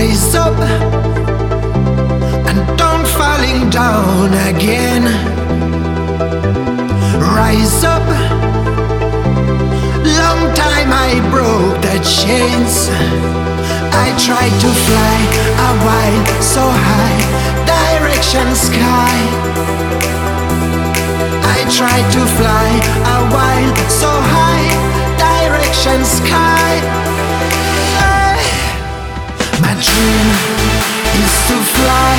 rise up and don't falling down again. Rise up. Long time I broke the chains. I tried to fly away so high, direction sky. I tried to dream is to fly.